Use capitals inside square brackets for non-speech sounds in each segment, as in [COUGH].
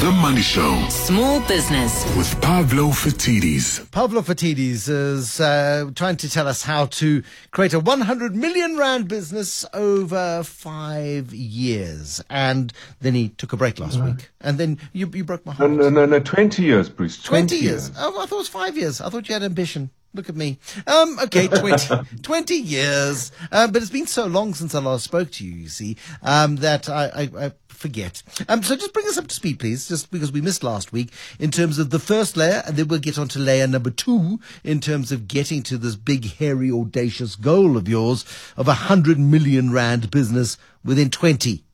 The Money Show Small business. with Pavlo Phitidis. Pavlo Phitidis is uh, trying to tell us how to create a 100 million rand business over five years. And then he took a break last week. And then you, you broke my heart. no, no, no, no 20 years, Bruce. 20 years. Oh, I thought it was five years. I thought you had ambition. Look at me. Um, okay, 20, [LAUGHS] 20 years. Uh, but it's been so long since I last spoke to you, you see, um, that I, I, I forget. Um, so just bring us up to speed, please, just because we missed last week in terms of the first layer, and then we'll get on to layer number two in terms of getting to this big, hairy, audacious goal of yours of a hundred million rand business within 20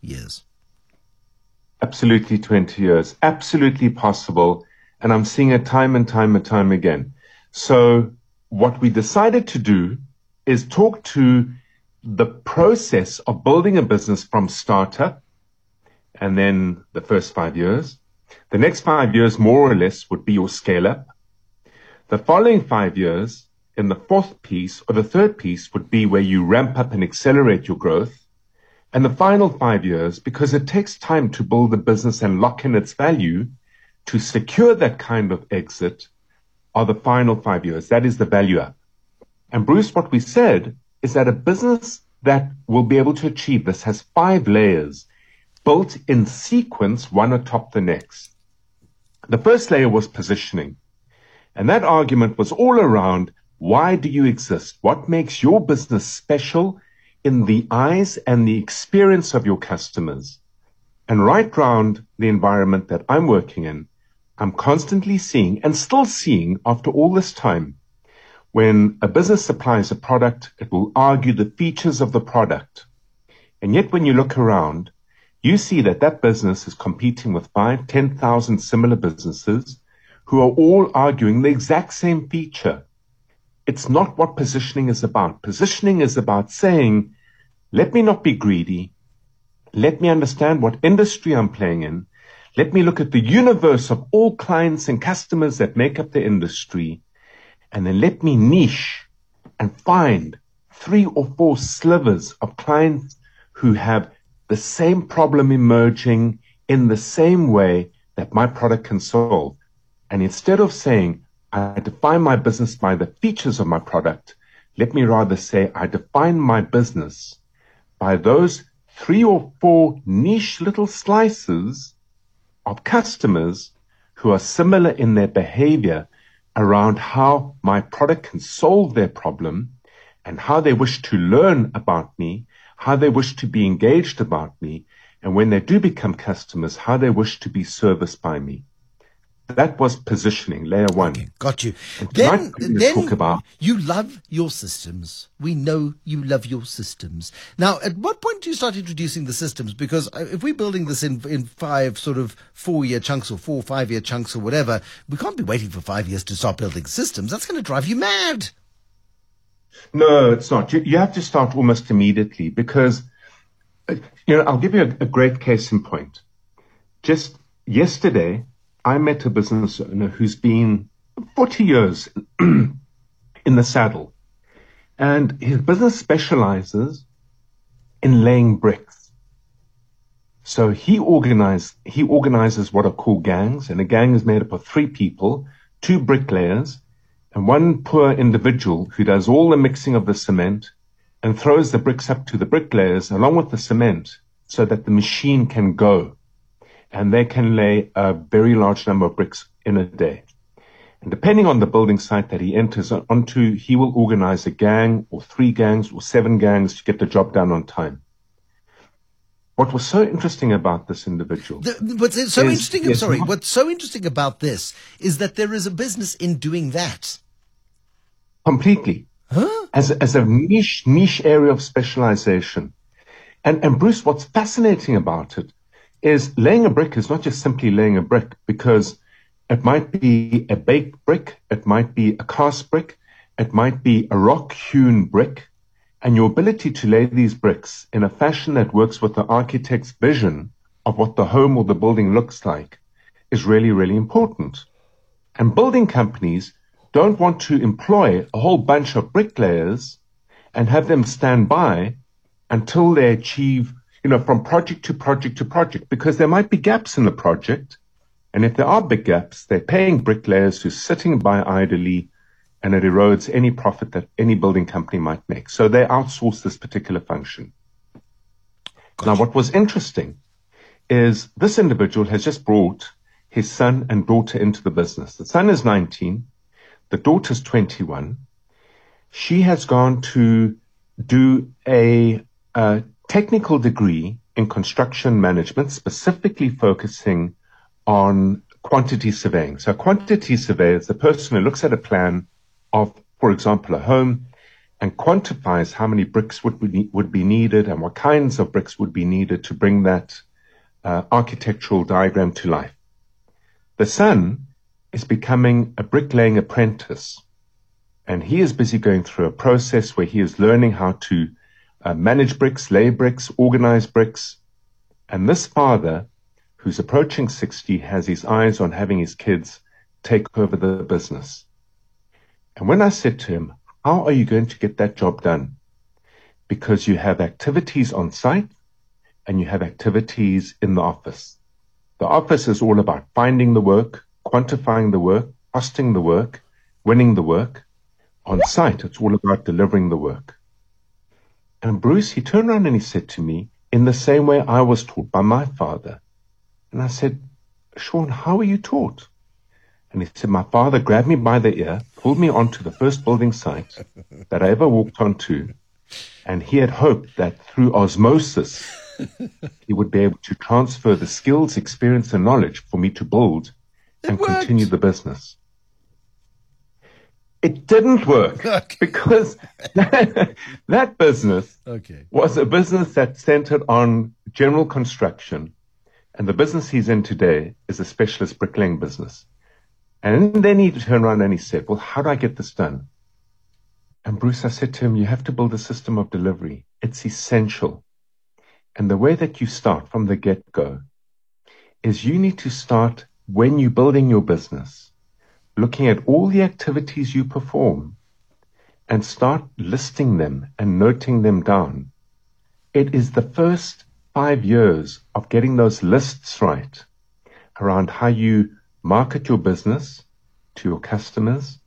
years. Absolutely 20 years. Absolutely possible. And I'm seeing it time and time and time again. So what we decided to do is talk to the process of building a business from startup and then the first five years. The next five years, more or less, would be your scale up. The following five years, in the fourth piece or the third piece, would be where you ramp up and accelerate your growth. And the final five years, because it takes time to build a business and lock in its value, to secure that kind of exit are the final five years. That is the value up. And Bruce, what we said is that a business that will be able to achieve this has five layers built in sequence, one atop the next. The first layer was positioning. And that argument was all around why do you exist? What makes your business special in the eyes and the experience of your customers? And right round the environment that I'm working in, I'm constantly seeing and still seeing after all this time, when a business supplies a product, it will argue the features of the product. And yet when you look around, you see that that business is competing with five, 10,000 similar businesses who are all arguing the exact same feature. It's not what positioning is about. Positioning is about saying, let me not be greedy. Let me understand what industry I'm playing in. Let me look at the universe of all clients and customers that make up the industry. And then let me niche and find three or four slivers of clients who have the same problem emerging in the same way that my product can solve. And instead of saying, I define my business by the features of my product, let me rather say, I define my business by those three or four niche little slices of customers who are similar in their behavior around how my product can solve their problem and how they wish to learn about me, how they wish to be engaged about me, and when they do become customers, how they wish to be serviced by me. That was positioning, layer one. Got you. And Then, tonight we're gonna then talk about- you love your systems. We know you love your systems. Now, at what point do you start introducing the systems? Because uh, if we're building this in in five sort of four year chunks or four five year chunks or whatever, we can't be waiting for five years to start building systems. That's going to drive you mad. No, it's not. You, you have to start almost immediately because, uh, you know, I'll give you a, a great case in point. Just yesterday, I met a business owner who's been 40 years [CLEARS THROAT] in the saddle and his business specializes in laying bricks. So he organized, he organizes what are called gangs and a gang is made up of three people, two bricklayers, and one poor individual who does all the mixing of the cement and throws the bricks up to the bricklayers along with the cement so that the machine can go and they can lay a very large number of bricks in a day. And depending on the building site that he enters onto, he will organize a gang or three gangs or seven gangs to get the job done on time. What was so interesting about this individual The, what's so Is- interesting? I'm sorry. what- What's so interesting about this is that there is a business in doing that. completely as, as a niche, niche area of specialization. And, and Bruce, what's fascinating about it is laying a brick is not just simply laying a brick because it might be a baked brick, it might be a cast brick, it might be a rock hewn brick. And your ability to lay these bricks in a fashion that works with the architect's vision of what the home or the building looks like is really, really important. And building companies don't want to employ a whole bunch of bricklayers and have them stand by until they achieve, you know, from project to project to project because there might be gaps in the project. And if there are big gaps, they're paying bricklayers who's sitting by idly and it erodes any profit that any building company might make. So they outsource this particular function. Gotcha. Now, what was interesting is this individual has just brought his son and daughter into the business. The son is 19, the daughter's 21. She has gone to do a, a technical degree in construction management, specifically focusing on quantity surveying. So, quantity surveyor is the person who looks at a plan of, for example, a home and quantifies how many bricks would be, would be needed and what kinds of bricks would be needed to bring that uh, architectural diagram to life. The son is becoming a bricklaying apprentice and he is busy going through a process where he is learning how to uh, manage bricks, lay bricks, organize bricks. And this father, who's approaching 60, has his eyes on having his kids take over the business. And when I said to him, how are you going to get that job done? Because you have activities on site and you have activities in the office. The office is all about finding the work, quantifying the work, costing the work, winning the work. On site, it's all about delivering the work. And Bruce, he turned around and he said to me, in the same way I was taught by my father. And I said, Sean, how were you taught? And he said, My father grabbed me by the ear, pulled me onto the first building site that I ever walked onto, and he had hoped that through osmosis, he would be able to transfer the skills, experience, and knowledge for me to build and continue the business. It didn't work [LAUGHS] okay. because that, that business okay. was a business that centered on general construction. And the business he's in today is a specialist bricklaying business. And then he turned around and he said, Well, how do I get this done? And Bruce, I said to him, You have to build a system of delivery. It's essential. And the way that you start from the get go is you need to start when you're building your business, looking at all the activities you perform and start listing them and noting them down. It is the first five years of getting those lists right around how you market your business to your customers,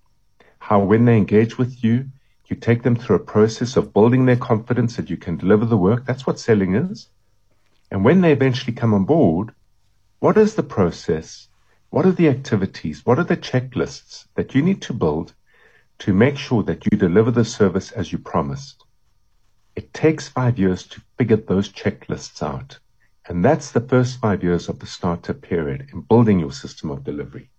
how when they engage with you, you take them through a process of building their confidence that you can deliver the work. That's what selling is. And when they eventually come on board, what is the process? What are the activities? What are the checklists that you need to build to make sure that you deliver the service as you promised? It takes five years to figure those checklists out. And that's the first five years of the startup period in building your system of delivery.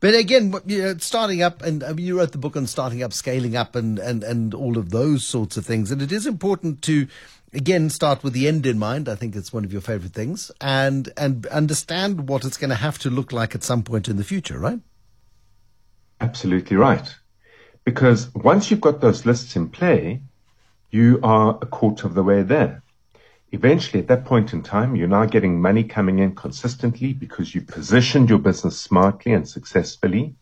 But again, starting up, and uh, you wrote the book on starting up, scaling up, and, and, and all of those sorts of things. And it is important to, again, start with the end in mind. I think it's one of your favorite things, and and understand what it's going to have to look like at some point in the future, right? Absolutely right. Because once you've got those lists in play, you are a quarter of the way there. Eventually, at that point in time, you're now getting money coming in consistently because you positioned your business smartly and successfully.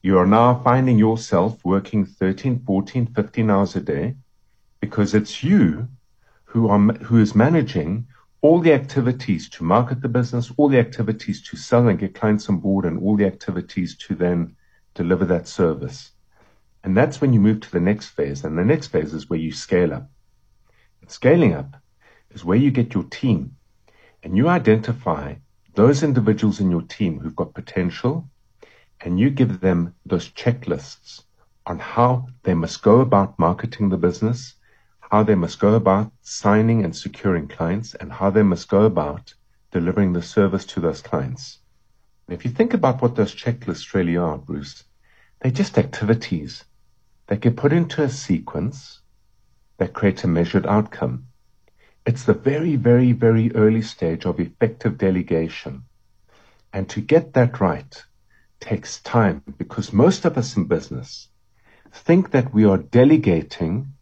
You are now finding yourself working 13, 14, 15 hours a day because it's you who are, who is managing all the activities to market the business, all the activities to sell and get clients on board, and all the activities to then deliver that service. And that's when you move to the next phase. And the next phase is where you scale up. And scaling up is where you get your team and you identify those individuals in your team who've got potential and you give them those checklists on how they must go about marketing the business, how they must go about signing and securing clients, and how they must go about delivering the service to those clients. And if you think about what those checklists really are, Bruce, they're just activities that get put into a sequence that create a measured outcome. It's the very, very, very early stage of effective delegation. And to get that right takes time because most of us in business think that we are delegating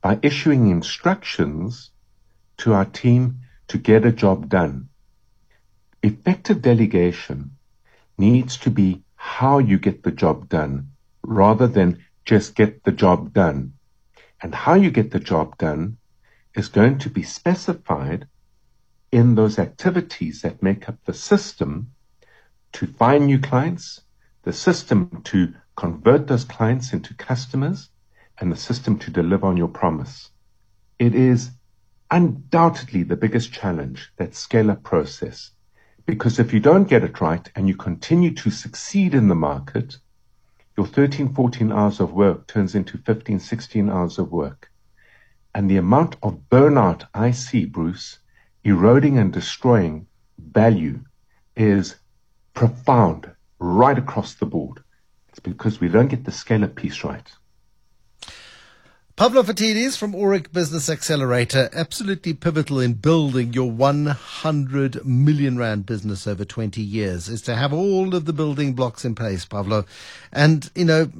by issuing instructions to our team to get a job done. Effective delegation needs to be how you get the job done rather than just get the job done. And how you get the job done is going to be specified in those activities that make up the system to find new clients, the system to convert those clients into customers, and the system to deliver on your promise. It is undoubtedly the biggest challenge, that scale up process. Because if you don't get it right and you continue to succeed in the market, your 13, 14 hours of work turns into 15, 16 hours of work. And the amount of burnout I see, Bruce, eroding and destroying value is profound right across the board. It's because we don't get the scale up piece right. Pavlo Phitidis from Aurik Business Accelerator, absolutely pivotal in building your 100 million rand business over 20 years is to have all of the building blocks in place, Pavlo. And, you know,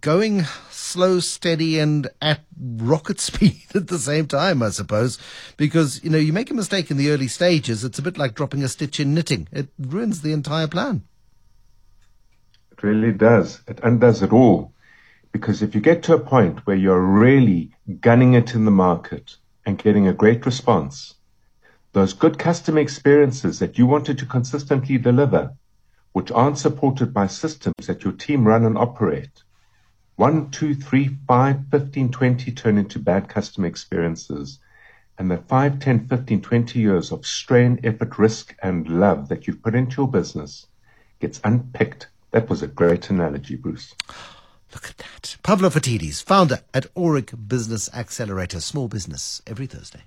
going slow, steady and at rocket [LAUGHS] speed at the same time, I suppose, because, you know, you make a mistake in the early stages. It's a bit like dropping a stitch in knitting. It ruins the entire plan. It really does. It undoes it all. Because if you get to a point where you're really gunning it in the market and getting a great response, those good customer experiences that you wanted to consistently deliver, which aren't supported by systems that your team run and operate, one, two, three, five, 15, 20 turn into bad customer experiences. And the 5, 10, 15, 20 years of strain, effort, risk, and love that you've put into your business gets unpicked. That was a great analogy, Bruce. Look at that. Pavlo Phitidis, founder at Aurik Business Accelerator, small business every Thursday.